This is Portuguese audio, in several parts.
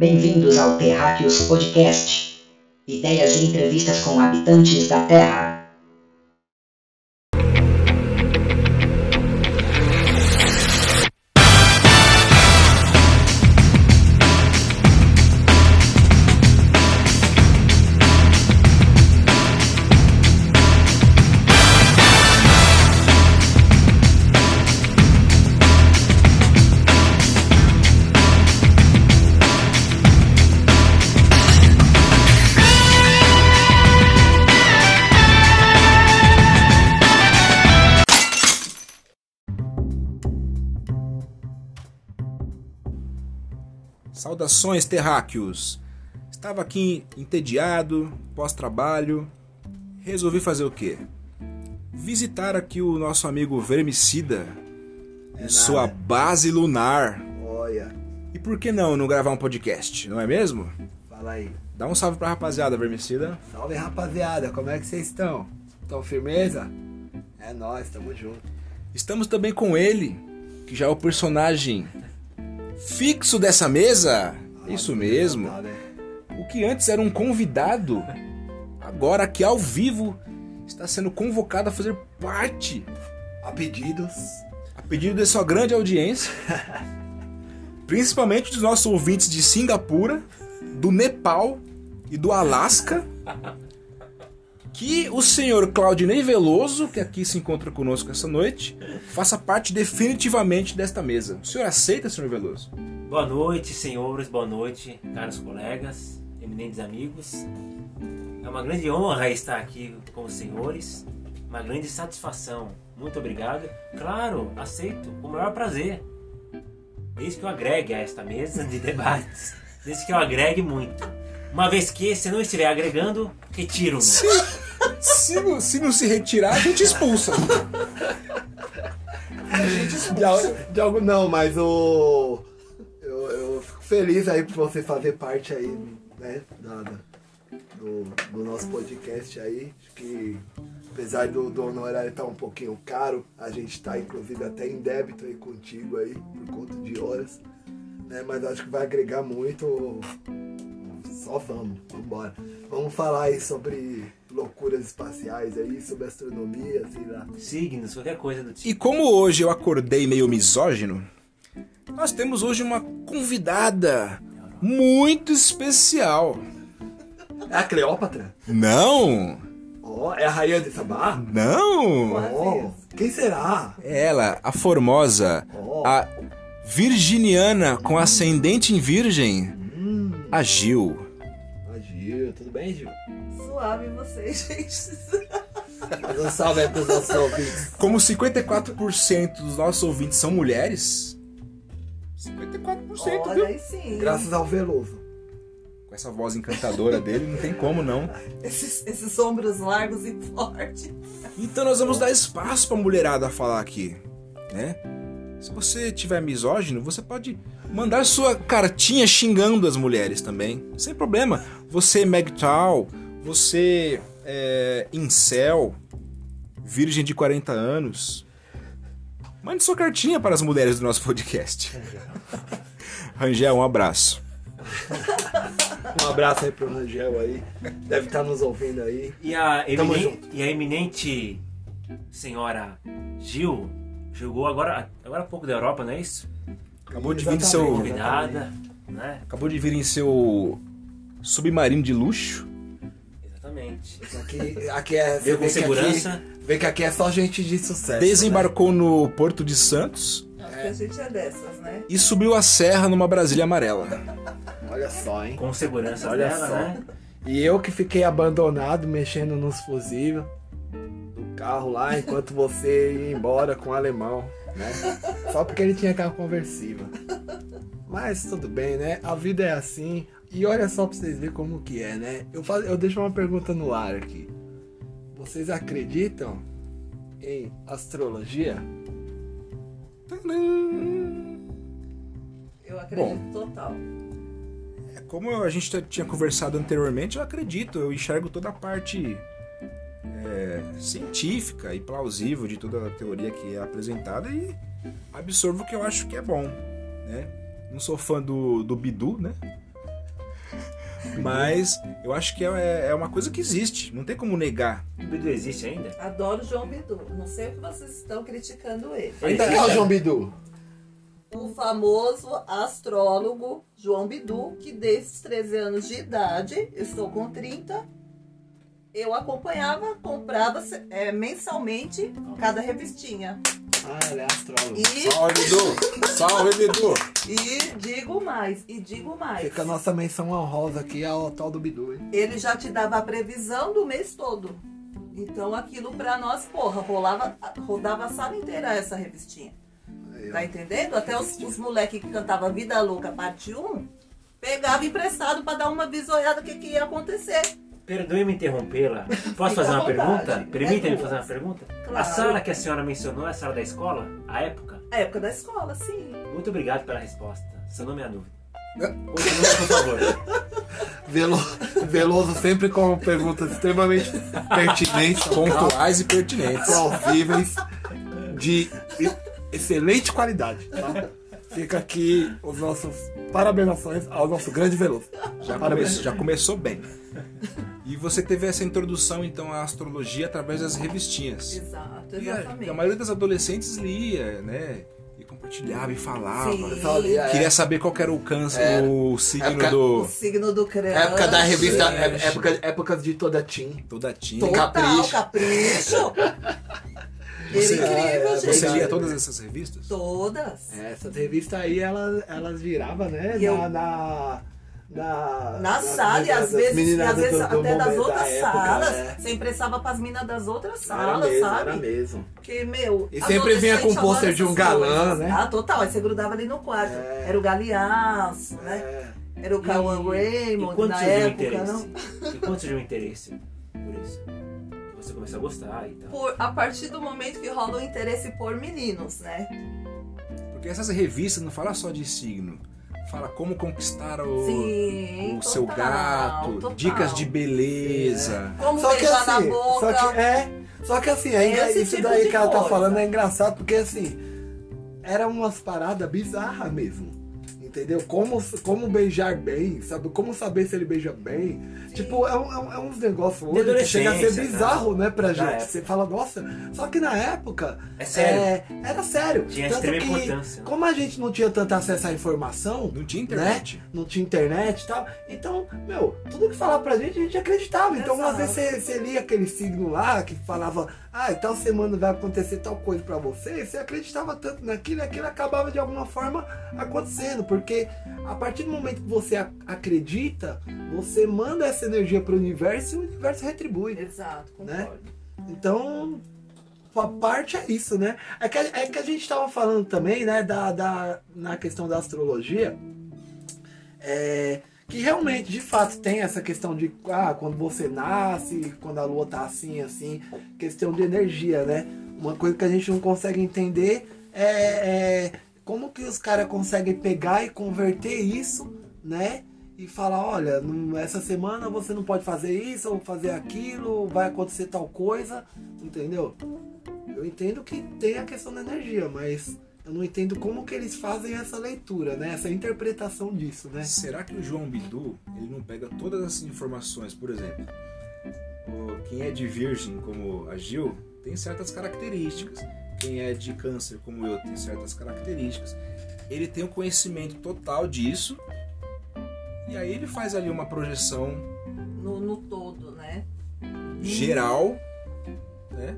Bem-vindos ao Terráqueos Podcast. Ideias e entrevistas com habitantes da Terra. Saudações, terráqueos! Estava aqui entediado, pós-trabalho. Resolvi fazer o quê? Visitar aqui o nosso amigo Vermicida em sua base lunar. Olha, E por que não não gravar um podcast, não é mesmo? fala aí. Dá um salve pra rapaziada, Vermicida. Salve rapaziada, como é que vocês estão? Estão firmeza? É nóis, tamo junto. Estamos também com ele, que já é o personagem fixo dessa mesa. Isso mesmo. O que antes era um convidado, agora aqui ao vivo está sendo convocado a fazer parte, A pedidos. a pedido de sua grande audiência, principalmente dos nossos ouvintes de Singapura, do Nepal e do Alasca, que o senhor Claudinei Veloso, que aqui se encontra conosco essa noite, faça parte definitivamente desta mesa. O senhor aceita, senhor Veloso? Boa noite, senhores, boa noite, caros colegas, eminentes amigos. É uma grande honra estar aqui com os senhores, uma grande satisfação. Muito obrigado. Claro, aceito com o maior prazer. Desde que eu agregue a esta mesa de debates, desde que eu agregue muito. Uma vez que, se não estiver agregando, retiro-me. Se não, se não se retirar, a gente expulsa. De, al- de algo não, mas o. Eu, eu fico feliz aí por você fazer parte aí, né? Da, da- do, do nosso podcast aí. Acho que apesar do, do honorário estar um pouquinho caro, a gente tá inclusive até em débito aí contigo aí, por conta de horas. Né? Mas acho que vai agregar muito. Só vamos, vambora. Vamos falar aí sobre loucuras espaciais aí, sobre astronomia, sei lá. Signos, qualquer coisa do tipo. E como hoje eu acordei meio misógino, nós temos hoje uma convidada muito especial. É a Cleópatra? Não, Ó, é a rainha de Sabá? não. Ó, quem será? Ela, a formosa, Ó. a virginiana com ascendente em virgem, a Gil. Bem, Gil? Suave vocês, gente. Mas um salve aí pros nossos ouvintes. Como 54% dos nossos ouvintes são mulheres, 54%, Olha viu? aí sim. Graças ao Veloso. Com essa voz encantadora dele, não tem como não. Esses, esses ombros largos e fortes. Então nós vamos dar espaço pra mulherada falar aqui, né? Se você tiver misógino, você pode mandar sua cartinha xingando as mulheres também, sem problema. Você MGTOW, você é, incel, virgem de 40 anos, mande sua cartinha para as mulheres do nosso podcast. Rangel, um abraço. Um abraço aí pro Rangel aí. Deve estar nos ouvindo aí. E a, Tamo eminen- junto. e a eminente senhora Gil jogou agora, agora há pouco da Europa, não é isso? Acabou de vir em seu, Convidada, né? acabou de vir em seu submarino de luxo. Exatamente. Aqui, aqui é. Veio com segurança. Aqui, vê que aqui é só gente de sucesso. Desembarcou no Porto de Santos. Acho que a gente é dessas, né? e subiu a serra numa Brasília amarela. Né? Olha só, hein? Com segurança Olha dela, só. né? E eu que fiquei abandonado mexendo nos fusíveis carro lá enquanto você ia embora com o alemão, né? Só porque ele tinha carro conversível. Mas tudo bem, né? A vida é assim. E olha só pra vocês verem como que é, né? Eu, faz... eu deixo uma pergunta no ar aqui. Vocês acreditam em astrologia? Eu acredito total. É, Como a gente tinha conversado anteriormente, eu acredito, eu enxergo toda a parte é, científica e plausível de toda a teoria que é apresentada e absorvo o que eu acho que é bom, né? Não sou fã do, do Bidu, né? Mas eu acho que é, é uma coisa que existe, não tem como negar. O Bidu existe ainda? Adoro o João Bidu. Não sei o que vocês estão criticando ele. Ainda é o João Bidu. O famoso astrólogo João Bidu, que desde 13 anos de idade, estou com 30, eu acompanhava, comprava é, mensalmente cada revistinha. Ah, ela é astrólogo. E, Salve, Bidu! Salve, Bidu! e digo mais, e digo mais. Fica a nossa menção honrosa aqui ao tal do Bidu, hein? Ele já te dava a previsão do mês todo. Então aquilo pra nós, porra, rolava, rodava a sala inteira essa revistinha. Aí, ó. Tá entendendo? Até os, os moleques que cantavam Vida Louca, parte 1, pegava emprestado pra dar uma visoiada do que, que ia acontecer. Perdoe-me interrompê-la. Posso fazer uma pergunta? É Permita-me fazer uma pergunta? Claro. A sala que a senhora mencionou é a sala da escola? A época? A época da escola, sim. Muito obrigado pela resposta. Minha dúvida. É. Continue, por favor. Velo- Veloso sempre com perguntas extremamente pertinentes, Pontuais e pertinentes. plausíveis, de excelente qualidade. Tá? Fica aqui os nossos parabenizações ao nosso grande Veloso. Já, come- já começou bem. E você teve essa introdução, então, à astrologia através das revistinhas. Exato, E a, exatamente. a maioria dos adolescentes lia, né? E compartilhava e falava. Sim. Só ali, é, Queria saber qual era o câncer, Era. o signo Época- O do. signo do crânio. época da revista, É. é- época, épocas de toda Tim. Toda tinha. Total, Capricho. capricho. Você, é incrível, é, gente. você lia todas essas revistas? Todas. Essas revistas aí, elas, elas viravam, né? Eu- na, na, na, Na sala, e às vezes, e às vezes do- do até das outras época, salas. né? Você emprestava pras minas das outras Era salas, mesmo, sabe? era mesmo. Porque, meu. E sempre vinha com adolescente pôster de um galã, né? Ah, total. Aí você grudava ali no quarto. É. Era o Galeaço, né? É. Era o Cauã Raymond na o época, interesse? não? E quando surgiu o interesse por isso? Que você começou a gostar e tal. Por, a partir do momento que rola o interesse por meninos, né? Porque essas revistas não falam só de signo. Fala como conquistar o, Sim. o seu total, gato, total. dicas de beleza. Como Só que beijar na assim, boca. só que é, só que assim, é isso tipo daí que ela tá coisa. falando é engraçado, porque assim, eram umas paradas bizarras mesmo. Entendeu? Como, como beijar bem, sabe? Como saber se ele beija bem. Tipo, é, um- é, um- é uns negócios hoje que chega a ser bizarro, né, pra Da gente. época. Você fala, nossa, só que na época. É sério. é, era sério. Tinha Tanto extrema que, importância, né? Como a gente não tinha tanto acesso à informação, Não tinha internet. né? Não tinha internet e tal. Então, meu, tudo que falava pra gente, a gente acreditava. Então, uma vez Exato. você, você lia aquele signo lá que falava, ah, tal semana vai acontecer tal coisa pra você, você acreditava tanto naquilo e aquilo acabava de alguma forma acontecendo. Porque a partir do momento que você ac- acredita, você manda essa energia pro universo e o universo retribui. Exato, Né? concordo. Então, a parte é isso, né? É que, é que a gente estava falando também, né, da, da, na questão da astrologia, é, que realmente, de fato, tem essa questão de ah, quando você nasce, quando a lua tá assim, assim, questão de energia, né? Uma coisa que a gente não consegue entender é, é como que os caras conseguem pegar e converter isso, né? E falar, olha, essa semana você não pode fazer isso ou fazer aquilo, vai acontecer tal coisa, entendeu? Eu entendo que tem a questão da energia, mas eu não entendo como que eles fazem essa leitura, né? Essa interpretação disso, né? Será que o João Bidu ele não pega todas essas informações? Por exemplo, o- quem é de virgem, como a Gil, tem certas características. Quem é de câncer, como eu, tem certas características. Ele tem o conhecimento total disso. E aí ele faz ali uma projeção No, no todo, né? geral, né?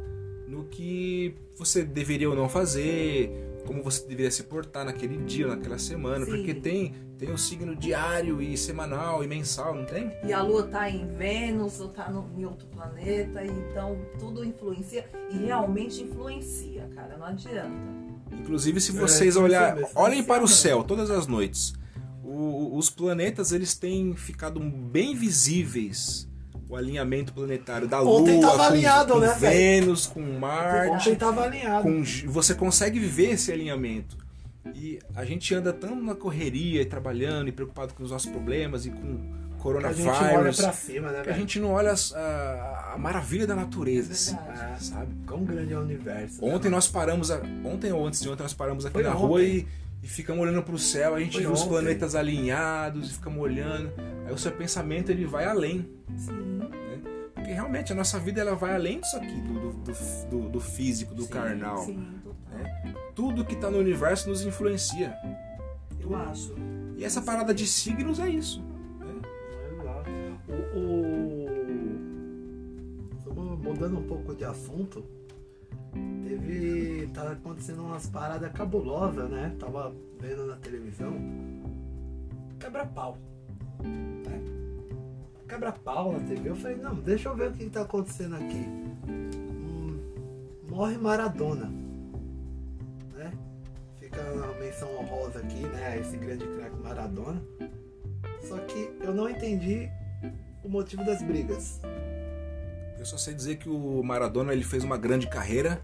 No que você deveria ou não fazer, como você deveria se portar naquele dia, naquela semana, Sim. porque tem tem o signo diário e semanal e mensal, não tem? E a lua tá em Vênus ou tá no, em outro planeta, então tudo influencia e realmente influencia, cara, não adianta. Inclusive, se É, vocês influencia olhar, mesmo, olhem para o céu todas as noites, o- os planetas eles têm ficado bem visíveis. O alinhamento planetário da Ontem Lua, tava com, alinhado, com né? Vênus, com Marte. Ontem tava alinhado. com- você consegue viver esse alinhamento. E a gente anda tanto na correria, e trabalhando e preocupado com os nossos problemas e com Que a gente olha coronavírus, pra cima, né, a gente não olha a, a maravilha da natureza, assim, Verdade. sabe? Quão grande é o universo. né, Ontem mano? nós paramos, a- ontem ou antes de ontem nós paramos aqui Foi na ontem. rua e, e ficamos olhando pro céu, a gente Foi vê os ontem. planetas alinhados e ficamos olhando. Aí o seu pensamento ele vai além. Sim. Porque realmente a nossa vida ela vai além disso aqui, do, do, do- do- físico, do Sim, carnal. Sim, total. Tudo que tá no universo nos influencia. Eu acho. E essa parada de signos é isso. Exato. O, o... Mudando um pouco de assunto. Teve. Tá acontecendo umas paradas cabulosas, né? Tava vendo na televisão. Quebra-pau. Né? Quebra-pau na TV. Eu falei, não, deixa eu ver o que tá acontecendo aqui. Hum, morre Maradona. Né? Fica a menção honrosa aqui, né? Esse grande craque Maradona. Só que eu não entendi o motivo das brigas. Eu só sei dizer que o Maradona ele fez uma grande carreira.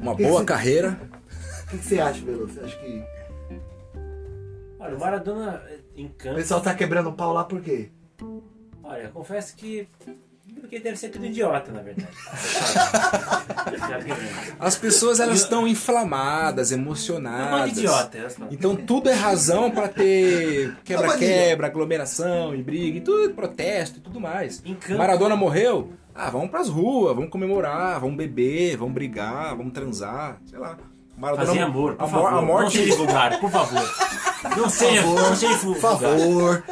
Uma boa carreira. O que, que você acha, Veloso? Você acha que. Olha, o Maradona eh, O encanta. pessoal tá quebrando o pau lá por quê? Olha, eu confesso que. Porque deve ser tudo idiota, na verdade. As pessoas elas estão inflamadas, É emocionadas. de idiota. elas. Então tudo é razão pra ter quebra-quebra, aglomeração e briga, e tudo protesto e tudo mais. Maradona morreu? Ah, vamos pras ruas, vamos comemorar, vamos beber, vamos brigar, vamos transar, sei lá. Maradona, Fazer amor, por a, favor. a Não morte seja vulgar, por favor. Não seja, não seja Por vulgar. favor.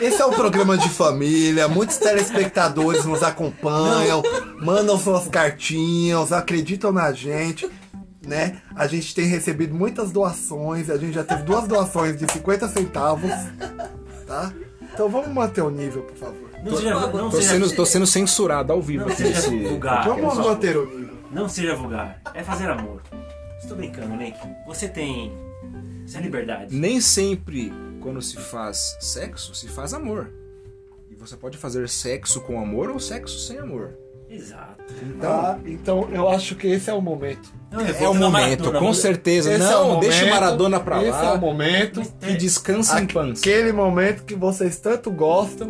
Esse é um programa de família, muitos telespectadores nos acompanham, mandam suas cartinhas, acreditam na gente, né? A gente tem recebido muitas doações, a gente já teve duas doações de 50 centavos, tá? Então vamos manter o nível, por favor. Não seja, não Tô seja, sendo, tô sendo censurado ao vivo Não aqui seja vulgar. Vamos manter o nível. não seja vulgar. É fazer amor. Estou brincando, Nick. Você tem. Essa liberdade. Nem sempre quando se faz sexo, se faz amor. E você pode fazer sexo com amor ou sexo sem amor. Exato. Tá? Então eu acho que esse é o momento. Não, É vou o momento, com certeza. Esse é Não, o deixa o momento, Maradona pra Esse é o lá. momento. Que descansa em paz. Aquele momento que vocês tanto gostam.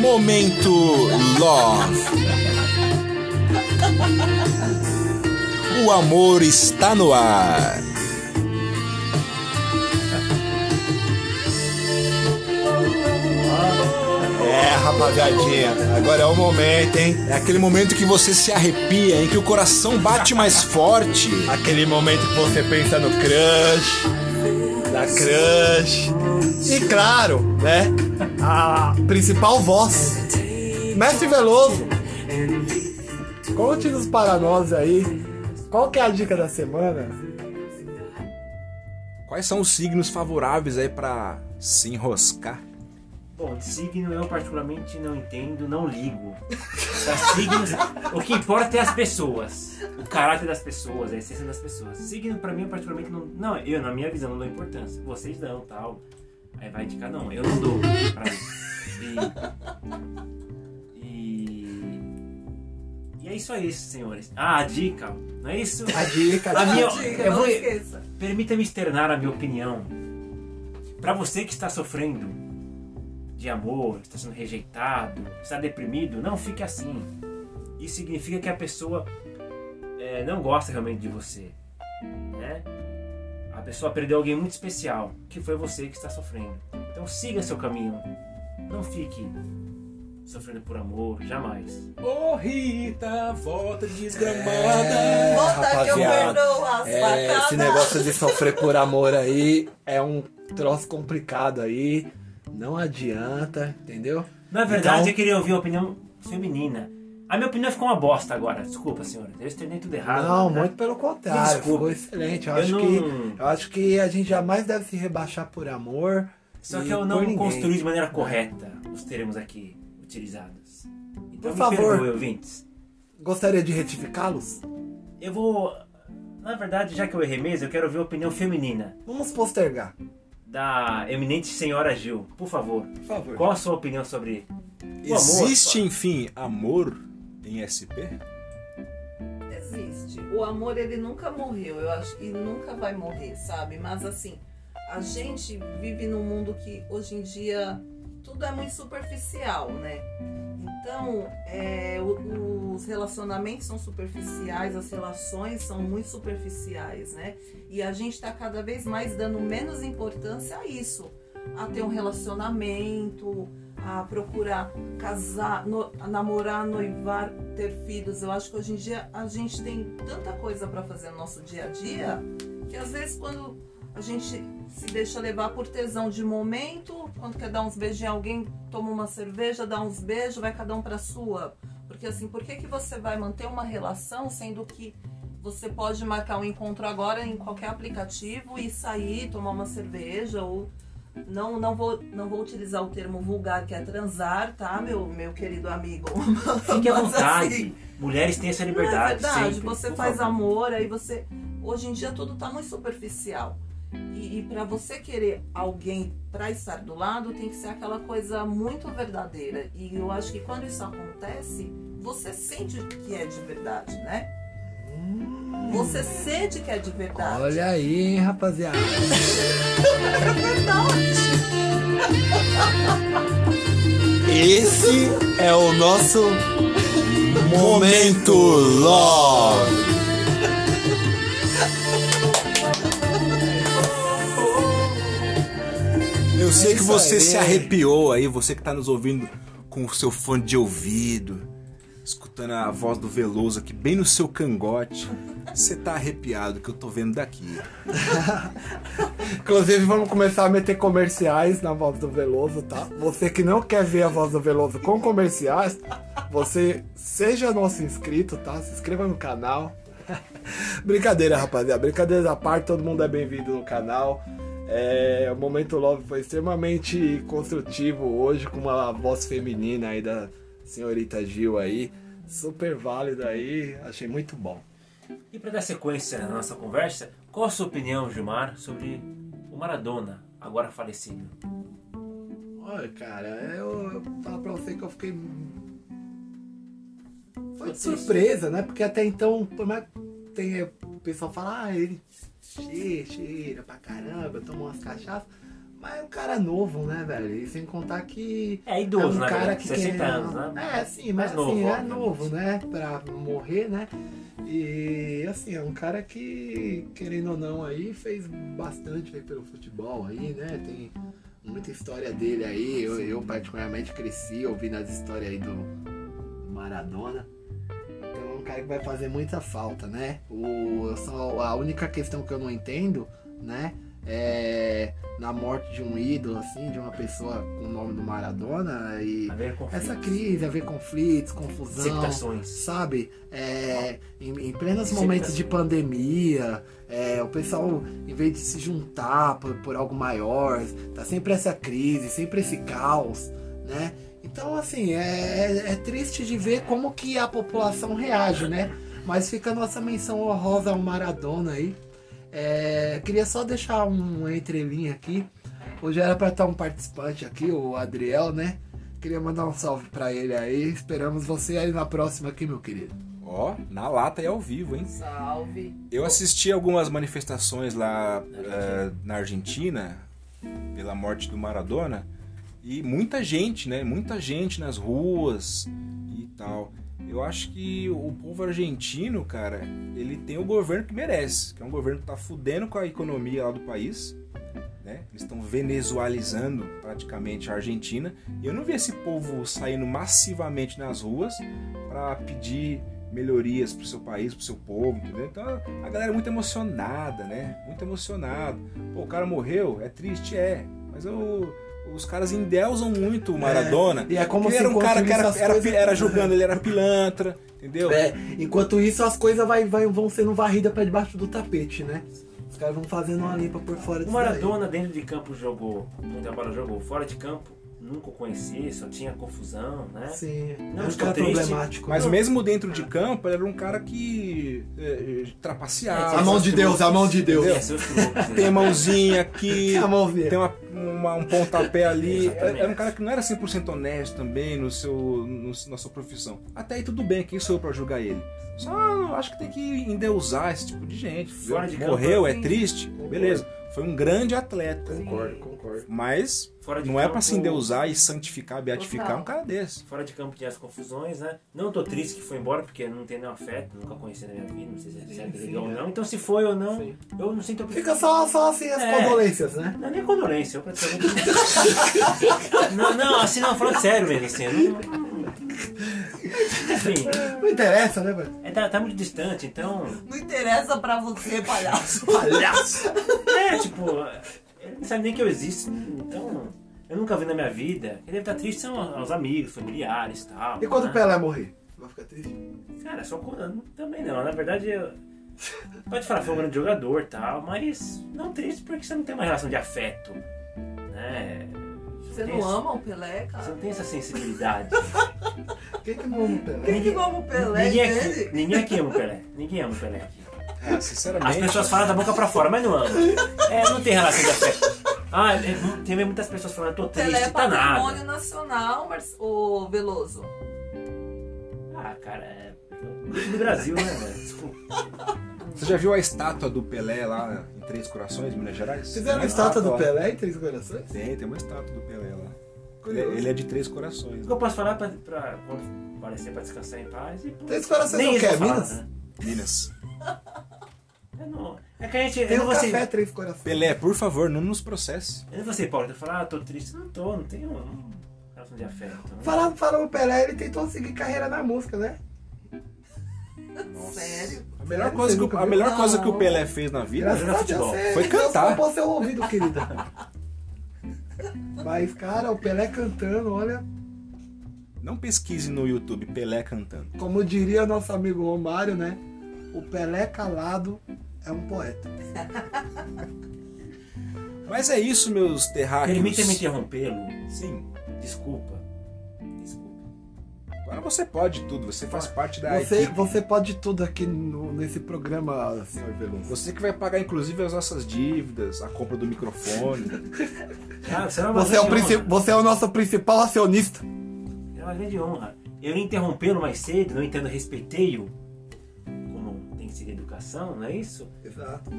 Momento Love. O amor está no ar. É, rapaziadinha, agora é o momento, hein? É aquele momento que você se arrepia, em que o coração bate mais forte. Aquele momento que você pensa no crush, da crush. E claro, né? A principal voz, Mestre Veloso. Conte-nos para nós aí, qual que é a dica da semana? Quais são os signos favoráveis aí pra se enroscar? Bom, de signo eu particularmente não entendo, não ligo. Signos, o que importa é as pessoas. O caráter das pessoas, a essência das pessoas. Signo pra mim eu particularmente não. Não, eu na minha visão não dou importância. Vocês dão tal. Aí vai de cada um. Eu não dou pra mim. E. E é isso aí, senhores. Ah, a dica, não é isso? A dica, A minha- Diga, eu não vou- esqueça. Permita-me externar a minha opinião. Pra você que está sofrendo de amor, está sendo rejeitado, está deprimido, não fique assim. Isso significa que a pessoa é, não gosta realmente de você. Né? A pessoa perdeu alguém muito especial, que foi você que está sofrendo. Então siga seu caminho. Não fique sofrendo por amor, jamais. Ô Rita, volta desgramada. Volta que eu rapaziada. perdoo as É, esse negócio de sofrer por amor aí é um troço complicado aí. Não adianta, entendeu? Na verdade, Então- eu queria ouvir a opinião feminina. A minha opinião ficou uma bosta agora. Desculpa, senhora. Eu externei tudo errado. Não, né? muito pelo contrário. Desculpa. Ficou excelente. Eu, Eu acho não- que, eu acho que a gente jamais deve se rebaixar por amor. Só e que eu não ninguém. construí de maneira correta os termos aqui utilizados. Então Por me favor. perdoe, ouvintes. Gostaria de retificá-los? Eu vou... Na verdade, já que eu errei mesmo, eu quero ouvir a opinião feminina Vamos postergar. da eminente senhora Gil. Por favor. Por favor. Qual a sua opinião sobre o amor? Existe, enfim, amor em SP? Existe. O amor, ele nunca morreu, eu acho, e nunca vai morrer, sabe? Mas assim, a gente vive num mundo que hoje em dia tudo é muito superficial, né? Então, é, os relacionamentos são superficiais, as relações são muito superficiais, né? E a gente está cada vez mais dando menos importância a isso, a ter um relacionamento, a procurar casar, no- namorar, noivar, ter filhos. Eu acho que hoje em dia a gente tem tanta coisa para fazer no nosso dia a dia que às vezes quando a gente se deixa levar por tesão de momento, quando quer dar uns beijos em alguém, toma uma cerveja, dá uns beijos, vai cada um pra sua. Porque assim, por que, que você vai manter uma relação sendo que você pode marcar um encontro agora em qualquer aplicativo e sair, tomar uma cerveja ou não, não vou não vou utilizar o termo vulgar que é transar, tá, meu meu querido amigo. Fique à Mas, vontade. assim, Mulheres têm essa não liberdade. é verdade, sempre, você faz favor. amor, aí você. Hoje em dia tudo tá muito superficial. E, e para você querer alguém para estar do lado, tem que ser aquela coisa muito verdadeira. E eu acho que quando isso acontece, você sente que é de verdade, né? Você sente que é de verdade. Olha aí, hein, rapaziada. é verdade. Esse é o nosso Momento Love. Eu sei que você se arrepiou aí, você que tá nos ouvindo com o seu fone de ouvido, escutando a voz do Veloso aqui bem no seu cangote. Você tá arrepiado que eu tô vendo daqui. Inclusive, vamos começar a meter comerciais na voz do Veloso, tá? Você que não quer ver a voz do Veloso com comerciais, você seja nosso inscrito, tá? Se inscreva no canal. Brincadeira, rapaziada. Brincadeira à parte, todo mundo é bem-vindo no canal. É, o Momento Love foi extremamente construtivo hoje, com uma voz feminina aí da senhorita Gil aí. Super válido aí, achei muito bom. E para dar sequência na nossa conversa, qual a sua opinião, Gilmar, sobre o Maradona, agora falecido? Olha, cara, eu, eu falo pra você que eu fiquei. Foi de surpresa, né? Porque até então, por mais que tenha, o pessoal fala, ah, ele cheira, cheira pra caramba, toma umas cachaças. Mas é um cara novo, né, velho? E sem contar que. É idoso, é um na cara que 60 quer- anos, né? É, sim, mas novo, assim, é obviamente. novo, né? Pra morrer, né? E assim, é um cara que, querendo ou não, aí fez bastante aí pelo futebol aí, né? Tem muita história dele aí. Eu, eu particularmente cresci ouvindo as histórias aí do Maradona. Cara que vai fazer muita falta, né? O, só, a única questão que eu não entendo, né? É na morte de um ídolo, assim, de uma pessoa com o nome do Maradona e essa crise, haver conflitos, confusão, sabe? É, em, em plenos momentos de pandemia, é, o pessoal, em vez de se juntar por, por algo maior, tá sempre essa crise, sempre esse caos, né? Então, assim, é, é- é triste de ver como que a população reage, né? Mas fica a nossa menção honrosa ao Maradona aí. É, queria só deixar um entrelinha aqui. Hoje era para estar um participante aqui, o Adriel, né? Queria mandar um salve pra ele aí. Esperamos você aí na próxima aqui, meu querido. Ó, na lata e ao vivo, hein? Salve. Eu assisti algumas manifestações lá eh, na Argentina pela morte do Maradona e muita gente, né? Muita gente nas ruas e tal. Eu acho que o povo argentino, cara, ele tem o governo que merece, que é um governo que tá fudendo com a economia lá do país, né? Eles estão venezualizando praticamente a Argentina. E eu não vi esse povo saindo massivamente nas ruas para pedir melhorias pro seu país, pro seu povo, entendeu? Então a galera é muito emocionada, né? Muito emocionado. Pô, o cara morreu, é triste, é. Mas eu- os caras endeusam muito o Maradona. e é como se ele era um cara que era, era, coisas- era jogando, ele era pilantra, entendeu? É, enquanto isso, as coisas vai, vai- vão sendo varridas pra debaixo do tapete, né? Os caras vão fazendo uma limpa por fora O disso daí. Maradona dentro de campo jogou, muita bola jogou. Fora de campo, nunca o conheci, só tinha confusão, né? Sim, Não, é um ficou cara triste. problemático. Mas Não. mesmo dentro de campo, ele era um cara que é, trapaceava. A mão de Deus, a mão de Deus. É, truques, Tem a né? mãozinha aqui, A mãozinha. tem uma, uma- um pontapé ali. Exatamente. Era um cara que não era 100% honesto também no seu, no- na sua profissão. Até aí tudo bem, quem sou eu pra julgar ele? Só acho que tem que endeusar esse tipo de gente. Fora de Morreu, campo, é triste, beleza. Foi um grande atleta. Concordo, concordo. Concordo. Mas Fora de não é campo- pra se endeusar e santificar, beatificar Total. um cara desse. Fora de campo tinha as confusões, né? Não tô triste que foi embora, porque não tem nenhum afeto, nunca conheci na minha vida, não sei se é sim, legal ou é. não. Então se foi ou não, Sim. eu não sinto Fica só, só assim as É. condolências, né? Não é nem condolência, eu praticamente. não, não, assim não, falando sério mesmo, assim. Não... Enfim, Não interessa, né, velho? é, tá, tá muito distante, então. Não interessa pra você, palhaço. Palhaço! É, tipo, não sabe nem que eu existo, então. Eu nunca vi na minha vida. Quem deve estar triste são os amigos, familiares e tal. E quando né? o Pelé morrer? Vai ficar triste? Cara, só quando. Também não. Na verdade, eu... pode falar que foi um grande jogador e tal, mas não triste porque você não tem uma relação de afeto. Né? Você não esse- ama o Pelé, Você cara? não tem essa sensibilidade. Quem que não ama o Pelé? Quem que não ama o Pelé, ninguém, aqui, ninguém aqui ama o Pelé. Ninguém ama o Pelé aqui. É, As sinceramente. pessoas falam da boca pra fora, mas não amam. É, não tem relação de afeto. Ah, é, tem muitas pessoas falando, tô triste, Pelé é tá patrimônio nada. nacional, Mar... o Veloso. Ah, cara, é. Do Brasil, né, velho? Desculpa. Você já viu a estátua do Pelé lá em Três Corações, Minas Gerais? Fizeram a estátua do. Pelé em Três Corações? Tem, tem uma estátua do Pelé lá. Ele, Curioso. ele é de Três Corações. O que eu posso falar pra, pra quando parecer pra descansar em paz? E, pô, Três Corações nem é o isso quê? eu falo, Minas? né? Minas. É, não, é que a gente. Tem eu um ser- café Três Corações. Pelé, por favor, não nos processe. Eu não vou ser hipócrita falar, ah, tô triste. Não tô, não tenho um, relação de afeto. né? Falando, falando o Pelé, ele tentou seguir carreira na música, né? Sério? A melhor, Sério? coisa Você que, a melhor coisa que o. Pelé fez na vida Graças jogar a Deus, futebol. você Foi Deus cantar. tampou seu ouvido, querida. Mas, cara, o Pelé cantando, olha, Não pesquise no YouTube Pelé cantando. como diria nosso amigo Romário, né? O Pelé calado é um poeta. Mas é isso, meus terráqueos. Permita-me interrompê-lo. Sim. Desculpa. Desculpa. Agora você pode tudo, você faz parte da Você, equipe. você pode tudo aqui no- nesse programa, senhor Veloso. Você que vai pagar, inclusive, as nossas dívidas, a compra do microfone. Ah, você é Você é, o você é o nosso principal acionista. É uma grande honra. Eu ia interrompê-lo mais cedo, não entendo, respeitei-o. Que ser educação, não é isso? Exato.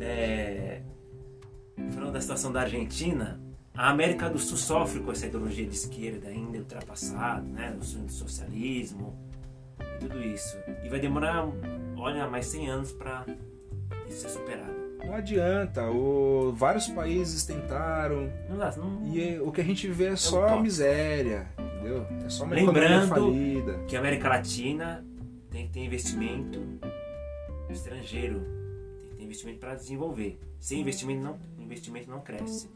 É... Falando da situação da Argentina, a América do Sul sofre com essa ideologia de esquerda ainda ultrapassada, né? O sonho do socialismo e tudo isso. E vai demorar, olha, mais 100 anos para isso ser superado. Não adianta, o- vários países tentaram. Não dá, não... E é- o que a gente vê é só top. miséria, entendeu? É só uma Lembrando- que a América Latina tem que ter investimento estrangeiro, tem que ter investimento para desenvolver. Sem investimento não, investimento não cresce.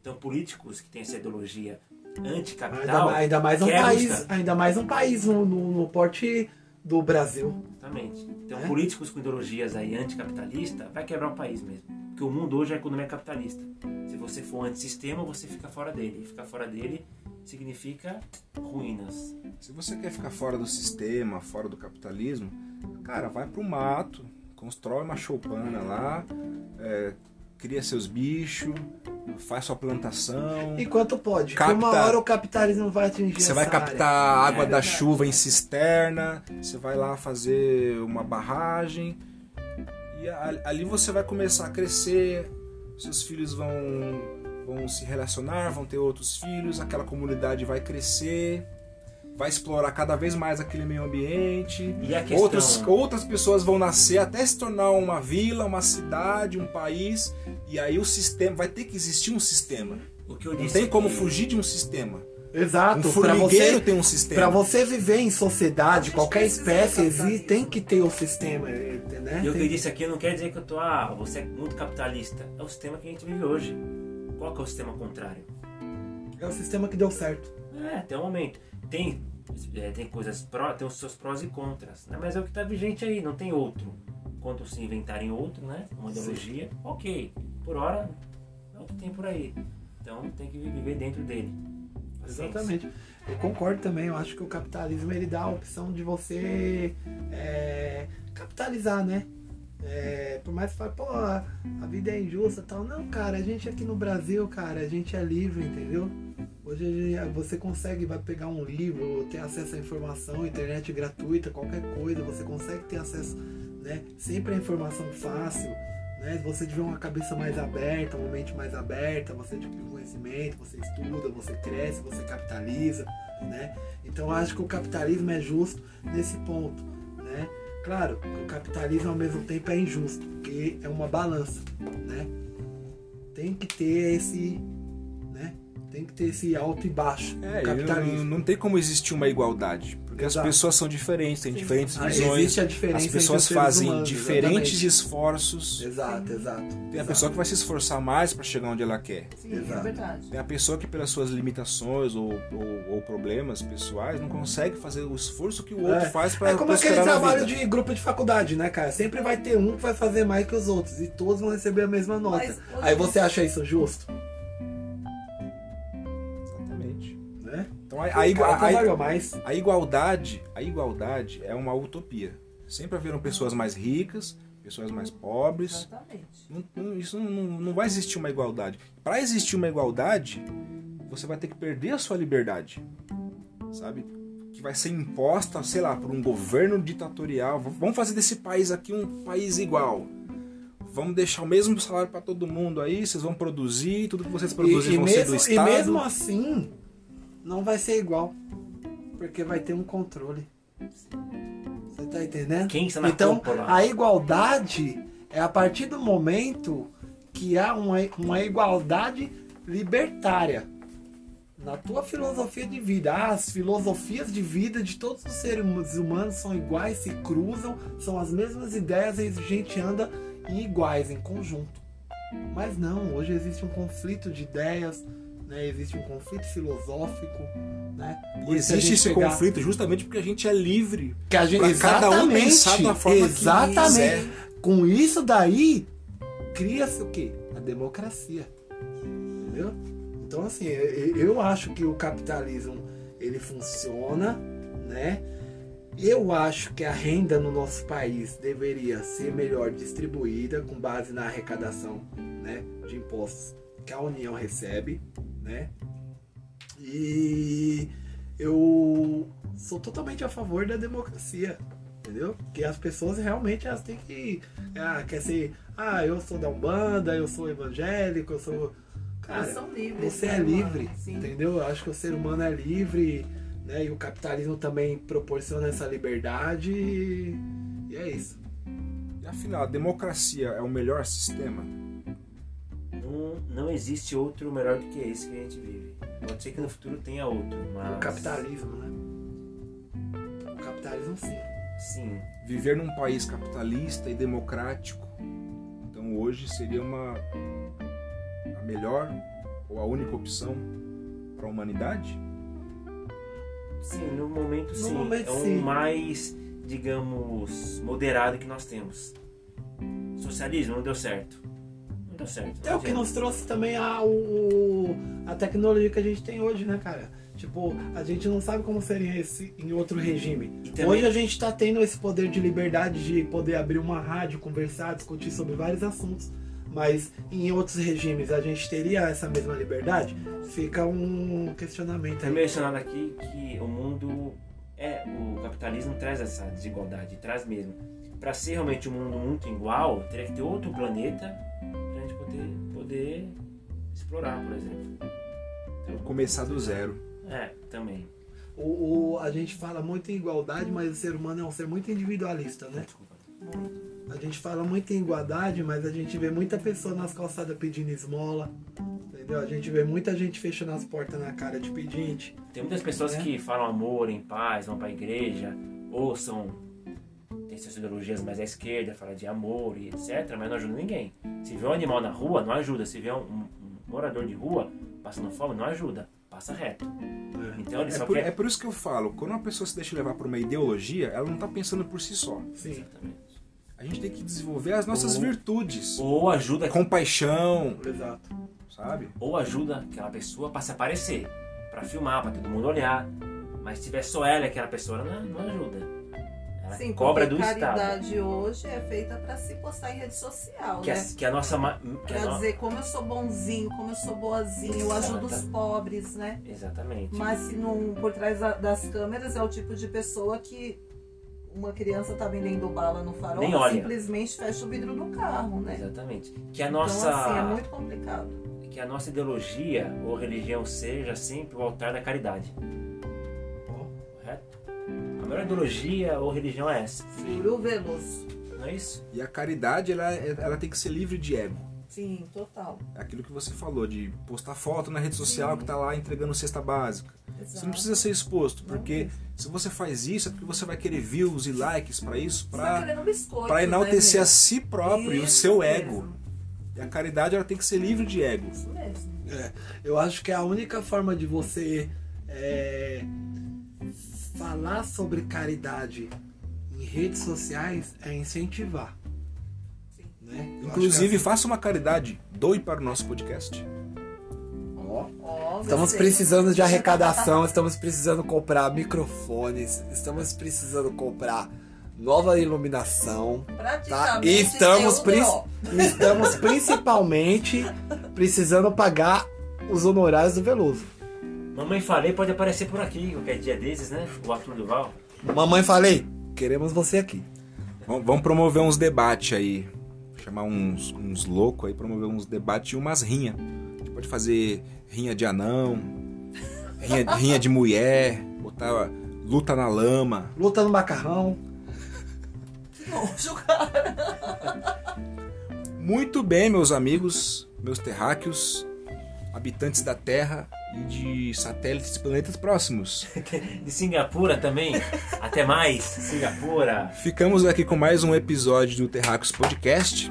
Então políticos que têm essa ideologia Ainda, anticapital, ainda mais um país, buscar. ainda mais um país no, no, no porte do Brasil. exatamente. Então É? políticos com ideologias aí anticapitalista vai quebrar o país mesmo. Porque o mundo hoje é economia capitalista. Se você for antissistema, você fica fora dele. E ficar fora dele significa ruínas. Se você quer ficar fora do sistema, fora do capitalismo, cara, vai pro mato, constrói uma choupana lá, é, cria seus bichos, faz sua plantação. Enquanto pode. Capta- Porque uma hora o capitalismo vai atingir Você essa vai área. captar a água É da chuva em cisterna, você vai lá fazer uma barragem e ali você vai começar a crescer, seus filhos vão, vão se relacionar, vão ter outros filhos, aquela comunidade vai crescer, vai explorar cada vez mais aquele meio ambiente. E a questão... Outros, outras pessoas vão nascer até se tornar uma vila, uma cidade, um país, e aí o sistema vai ter que existir um sistema. o que eu Não disse tem como aqui- fugir de um sistema. Um Exato. Pra formigueiro você, tem um sistema. pra você viver em sociedade, qualquer espécie existe, tem que ter o sistema, né? E o que eu disse aqui não quer dizer que eu tô, ah, você é muito capitalista. É o sistema que a gente vive hoje. Qual que é o sistema contrário? É o sistema que deu certo. É, até o momento. Tem, é, tem coisas pró, tem os seus prós e contras, né? Mas é o que tá vigente aí, não tem outro. Quando se inventarem outro, né? Uma ideologia, ok. Por hora, é o que tem por aí. Então tem que viver dentro dele. Paciência. Exatamente. Eu concordo também. Eu acho que o capitalismo ele dá a opção de você é, capitalizar, né? É, por mais que fale, pô, a vida é injusta tal. Não, cara, a gente aqui no Brasil, cara, a gente é livre, entendeu? Hoje você consegue, vai pegar um livro, ter acesso à informação, internet gratuita, qualquer coisa, você consegue ter acesso, né? Sempre a informação fácil. Né? Você tiver uma cabeça mais aberta, uma mente mais aberta, você adquire conhecimento, você estuda, você cresce, você capitaliza, né? Então eu acho que o capitalismo é justo nesse ponto, né? Claro, o capitalismo ao mesmo tempo é injusto, porque é uma balança, né? Tem que ter esse? Tem que ter esse alto e baixo É, capitalismo. não, não tem como existir uma igualdade. Porque Exato. as pessoas são diferentes, têm diferentes Ah, visões. existe a diferença As entre pessoas fazem humanos, diferentes exatamente. esforços. Exato, exato. Tem a exato. pessoa que vai se esforçar mais para chegar onde ela quer. Sim, é Exato. verdade. Tem a pessoa que, pelas suas limitações ou, ou- ou problemas pessoais, não consegue fazer o esforço que o outro É. faz para É como aquele trabalho de grupo de faculdade, né, cara? Sempre vai ter um que vai fazer mais que os outros e todos vão receber a mesma nota. Mas Aí você acha isso justo? A, a, a- igualdade, a igualdade é uma utopia. Sempre haverão pessoas mais ricas, pessoas mais pobres. Exatamente. Não- não- isso não, não- vai existir uma igualdade. Para existir uma igualdade, você vai ter que perder a sua liberdade, sabe? Que vai ser imposta, sei lá, por um governo ditatorial. Vamos fazer desse país aqui um país igual. Vamos deixar o mesmo salário para todo mundo aí. Vocês vão produzir, tudo que vocês produzirem E, e vão ser do mesmo, e Estado. mesmo assim, não vai ser igual. Porque vai ter um controle. Você tá entendendo? Quem está na então, cúpula? a igualdade é a partir do momento que há uma, uma igualdade libertária. Na tua filosofia de vida, Ah, as filosofias de vida de todos os seres humanos são iguais, se cruzam, são as mesmas ideias e a gente anda em iguais, em conjunto. Mas não, hoje existe um conflito de ideias, né? existe um conflito filosófico. Né? E existe esse pegar- conflito justamente porque a gente é livre. que a gente, cada um exatamente, pensar da forma que exatamente. Com isso daí, cria-se o quê? A democracia. Entendeu? Então, assim, eu, eu acho que o capitalismo, ele funciona, né? Eu acho que a renda no nosso país deveria ser melhor distribuída com base na arrecadação né, de impostos que a União recebe, né? E eu sou totalmente a favor da democracia, entendeu? Que as pessoas realmente elas têm que ah, quer ser, ah, eu sou da Umbanda, eu sou evangélico, eu sou cara, Eles são livres. você né, é livre, Sim. entendeu? Eu acho que o ser humano é livre, né? E o capitalismo também proporciona essa liberdade e, e é isso. E afinal, a democracia é o melhor sistema? Não, existe outro melhor do que esse que a gente vive. Pode ser que no futuro tenha outro, mas. O capitalismo, né? O capitalismo sim. Sim. Viver num país capitalista e democrático, então hoje seria uma a melhor ou a única opção para a humanidade? Sim, no momento No sim. momento, é o sim. mais, digamos, moderado que nós temos. Socialismo não deu certo. Deu certo. É o que nos trouxe também a, o, a tecnologia que a gente tem hoje, né, cara? Tipo, a gente não sabe como seria esse em outro regime. Também- Hoje a gente tá tendo esse poder de liberdade de poder abrir uma rádio, conversar, discutir sobre vários assuntos. Mas em outros regimes a gente teria essa mesma liberdade? Fica um questionamento aí. mencionado aqui que o mundo é o capitalismo traz essa desigualdade, traz mesmo. Para ser realmente um mundo muito igual, teria que ter outro planeta poder, poder explorar, por exemplo. Então, Começar do zero. É, também. O, o- a gente fala muito em igualdade, mas o ser humano é um ser muito individualista, né? Desculpa. A gente fala muito em igualdade, mas a gente vê muita pessoa nas calçadas pedindo esmola. Entendeu? A gente vê muita gente fechando as portas na cara de pedinte. Tem muitas pessoas É. que falam amor em paz, vão para a igreja, ou são. Tem suas ideologias mais à esquerda, fala de amor e etc., mas não ajuda ninguém. Se vê um animal na rua, não ajuda. Se vê um, um- morador de rua passando fome, não ajuda. Passa reto. Então ele É só por, quer. é por isso que eu falo, quando uma pessoa se deixa levar por uma ideologia, ela não está pensando por si só. Sim. Exatamente. A gente tem que desenvolver as nossas Ou- virtudes. Ou ajuda, Compaixão, Exato. sabe? ou ajuda aquela pessoa para se aparecer, para filmar, para todo mundo olhar. Mas se tiver só ela e aquela pessoa, não, não ajuda. Ela Sim, cobra do Estado. caridade hoje é feita pra se postar em rede social, Que né? a, que a nossa. Que a no- dizer como eu sou bonzinho, como eu sou boazinho, eu ajudo os pobres, né? Exatamente. Mas se não, por trás da- das câmeras é o tipo de pessoa que uma criança tá vendendo bala no farol, Nem olha. simplesmente fecha o vidro do carro, né? Exatamente. Que a nossa, Então, assim, é muito complicado. que a nossa ideologia ou religião seja sempre o altar da caridade. Melhor ideologia ou religião é essa. Furo Veloso. Não é isso? E a caridade, ela, é- ela tem que ser livre de ego. Sim, total. É aquilo que você falou, de postar foto na rede social que tá lá entregando cesta básica. Você não precisa ser exposto, Não porque precisa. se você faz isso, é porque você vai querer views e likes pra isso, querendo biscoito, pra enaltecer né, a si próprio e o seu mesmo. ego. E a caridade, ela tem que ser livre de ego. Isso mesmo. É, eu acho que a única forma de você é, falar sobre caridade em redes sociais é incentivar. Sim. Né? Inclusive, acho faça uma caridade, doe para o nosso podcast. Ó, Estamos você- precisando de arrecadação, estamos precisando comprar microfones, estamos precisando comprar nova iluminação. Tá? E estamos, drop. estamos principalmente precisando pagar os honorários do Veloso. Mamãe falei pode aparecer por aqui qualquer dia desses, né? O Arthur Duval. Mamãe, falei, queremos você aqui. Vamos vamos promover uns debates aí. Chamar uns, uns loucos aí, promover uns debates e umas rinhas. A gente pode fazer rinha de anão, rinha, rinha de mulher, botar luta na lama. Luta no macarrão. Nojo, cara. Muito bem, meus amigos, meus terráqueos, habitantes da Terra e de satélites e planetas próximos. De Singapura também. Até mais, Singapura. Ficamos aqui com mais um episódio do Terráqueos Podcast.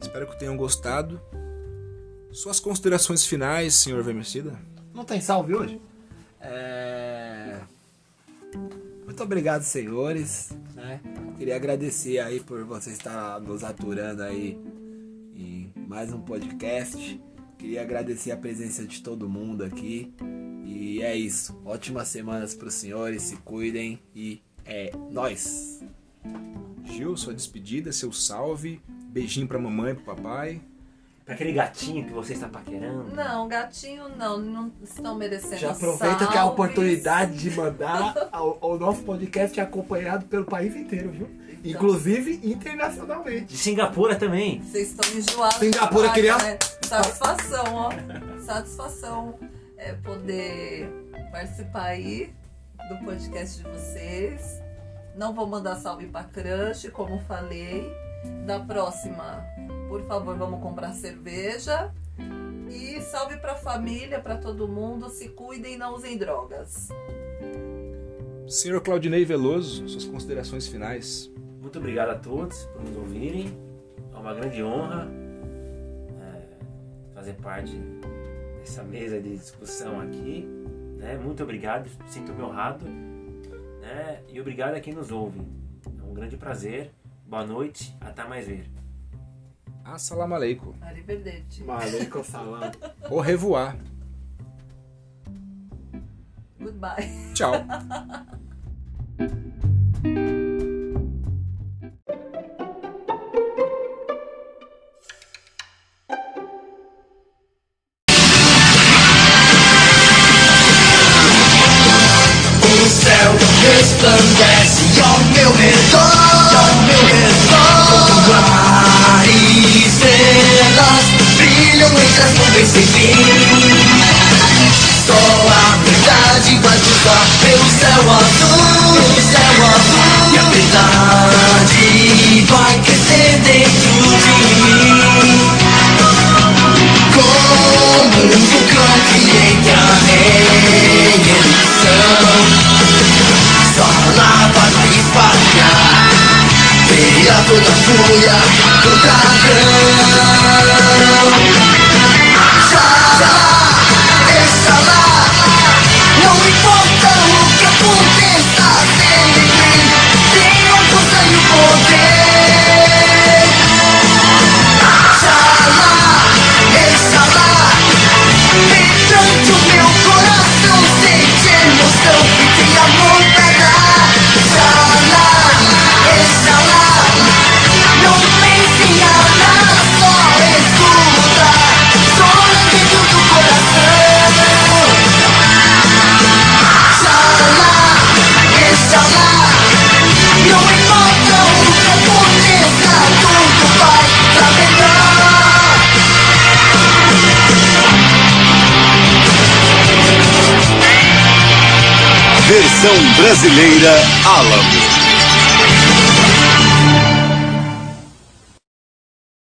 Espero que tenham gostado. Suas considerações finais, senhor Vermecida? Não tem salve hoje? É... Muito obrigado, senhores. né? Queria agradecer aí por você estar nos aturando aí em mais um podcast. Queria agradecer a presença de todo mundo aqui. E é isso. Ótimas semanas para os senhores. Se cuidem e é nós. Gil, sua despedida, seu salve. Beijinho pra mamãe, pro papai. Aquele gatinho que você está paquerando. Não, gatinho não, não estão merecendo Já aproveita que é a salves. oportunidade de mandar ao, ao nosso podcast acompanhado pelo país inteiro, viu? Inclusive internacionalmente. De Singapura também. Vocês estão enjoados. Singapura demais, queria- né? Satisfação, ó. Satisfação é poder participar aí do podcast de vocês. Não vou mandar salve pra crush, como falei. Da próxima, por favor, vamos comprar cerveja. E salve pra família, pra todo mundo. Se cuidem e não usem drogas. Senhor Claudinei Veloso, suas considerações finais. Muito obrigado a todos por nos ouvirem. É uma grande honra é, fazer parte dessa mesa de discussão aqui. Né? Muito obrigado, sinto-me honrado. Né? E obrigado a quem nos ouve. É um grande prazer. Boa noite, até mais ver. Assalamu alaikum. Arrivederci. Maluco salam. Au revoir. Goodbye. Tchau. sem fim. Só a verdade vai cruzar pelo céu azul, pelo céu azul. E a verdade vai crescer dentro de mim. Como um vulcão que entra em erupção Só a lava vai espalhar Veia toda a fúria do dragão Versão brasileira Alamo.